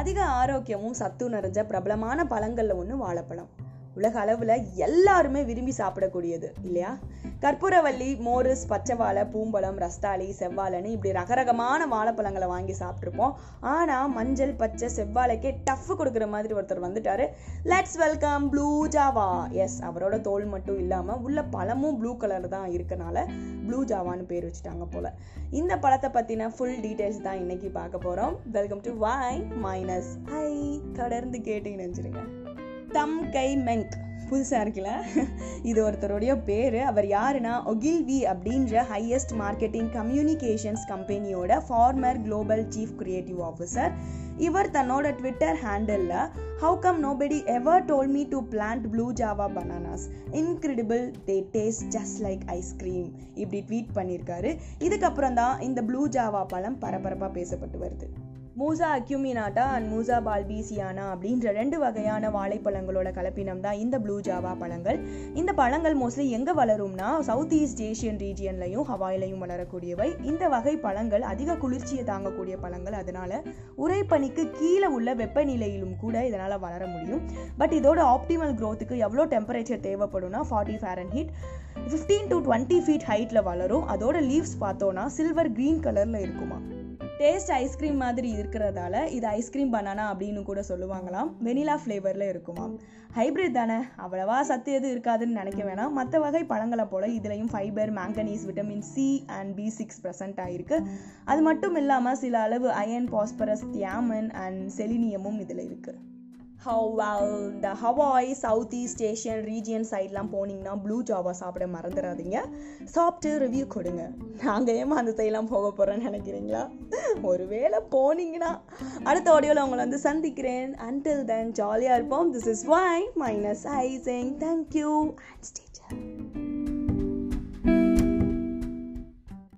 அதிக ஆரோக்கியமும் சத்து நிறைஞ்ச பிரபலமான பழங்களில் ஒன்று வாழைப்பழம். உலக அளவில் எல்லாருமே விரும்பி சாப்பிடக்கூடியது இல்லையா? கற்பூரவல்லி மோரிஸ் பச்சைவாழை பூம்பழம் ரஸ்தாளி செவ்வாழைன்னு இப்படி ரகரகமான வாழைப்பழங்களை வாங்கி சாப்பிட்ருப்போம் ஆனால் மஞ்சள் பச்சை செவ்வாழைக்கே டஃப் கொடுக்குற மாதிரி ஒருத்தர் வந்துட்டாரு. லெட்ஸ் வெல்கம் ப்ளூ ஜாவா எஸ் அவரோட தோல் மட்டும் இல்லாமல் உள்ள பழமும் ப்ளூ கலர் தான் இருக்கனால ப்ளூ ஜாவான்னு பேர் வச்சுட்டாங்க போல. இந்த பழத்தை பற்றின ஃபுல் டீட்டெயில்ஸ் தான் இன்னைக்கு பார்க்க போகிறோம் welcome to why minus I தொடர்ந்து கேட்டு நினைச்சிருங்க தம் கை மெங்க். புதுசாக இருக்குல்ல? இது ஒருத்தருடைய பேர். அவர் யாருன்னா ஒகில்வி அப்படின்ற ஹையஸ்ட் மார்க்கெட்டிங் கம்யூனிகேஷன்ஸ் கம்பெனியோட former global chief creative officer இவர் தன்னோட Twitter ஹேண்டலில் how come nobody ever told me to plant blue Java bananas incredible they taste just like ice cream இப்படி ட்வீட் பண்ணியிருக்காரு. இதுக்கப்புறம் தான் இந்த ப்ளூ ஜாவா பழம் பரபரப்பாக பேசப்பட்டு வருது. மூசா அக்யூமினாட்டா அண்ட் மூசா பால்பீசியானா அப்படின்ற ரெண்டு வகையான வாழைப்பழங்களோட கலப்பினம் தான் இந்த ப்ளூ ஜாவா பழங்கள். இந்த பழங்கள் மோஸ்ட்லி எங்கே வளரும்னா சவுத் ஈஸ்ட் ஏஷியன் ரீஜியன்லையும் ஹவாயிலையும் வளரக்கூடியவை. இந்த வகை பழங்கள் அதிக குளிர்ச்சியை தாங்கக்கூடிய பழங்கள். அதனால உரைப்பனிக்கு கீழே உள்ள வெப்பநிலையிலும் கூட இதனால் வளர முடியும். பட் இதோட ஆப்டிமல் க்ரோத்துக்கு எவ்வளோ temperature தேவைப்படும்னா forty Fahrenheit fifteen to twenty feet ஹைட்டில் வளரும். அதோட லீவ்ஸ் பார்த்தோன்னா சில்வர் க்ரீன் கலரில் இருக்குமா. டேஸ்ட் ஐஸ்கிரீம் மாதிரி இருக்கிறதால இது ஐஸ்கிரீம் பனானா அப்படின்னு கூட சொல்லுவாங்களாம். வெனிலா ஃப்ளேவரில் இருக்குமாம் ஹைப்ரிட் தானே? அவ்வளவா சத்து எதுவும் இருக்காதுன்னு நினைக்க வேணாம். மற்ற வகை பழங்களை போல இதுலேயும் fibre manganese vitamin C and B six present ஆகிருக்கு அது மட்டும் இல்லாமல் சில அளவு அயன் பாஸ்பரஸ் தியாமன் அண்ட் செலினியமும் இதில் இருக்குது ஹவ் வெல் இந்த Hawaii south east Asian region சைட்லாம் போனீங்கன்னா ப்ளூ ஜாவா சாப்பிட மறந்துடாதீங்க சாப்பிட்டு ரிவ்யூ கொடுங்க. நாங்கள் ஏமா அந்த சைட்லாம் போக போகிறோன்னு நினைக்கிறீங்களா? ஒருவேளை போனீங்கன்னா அடுத்த ஆடியோவில் உங்களை வந்து சந்திக்கிறேன். அன்டில் தென் ஜாலியாக இருப்போம். This is why minus I சேங் thank you and stature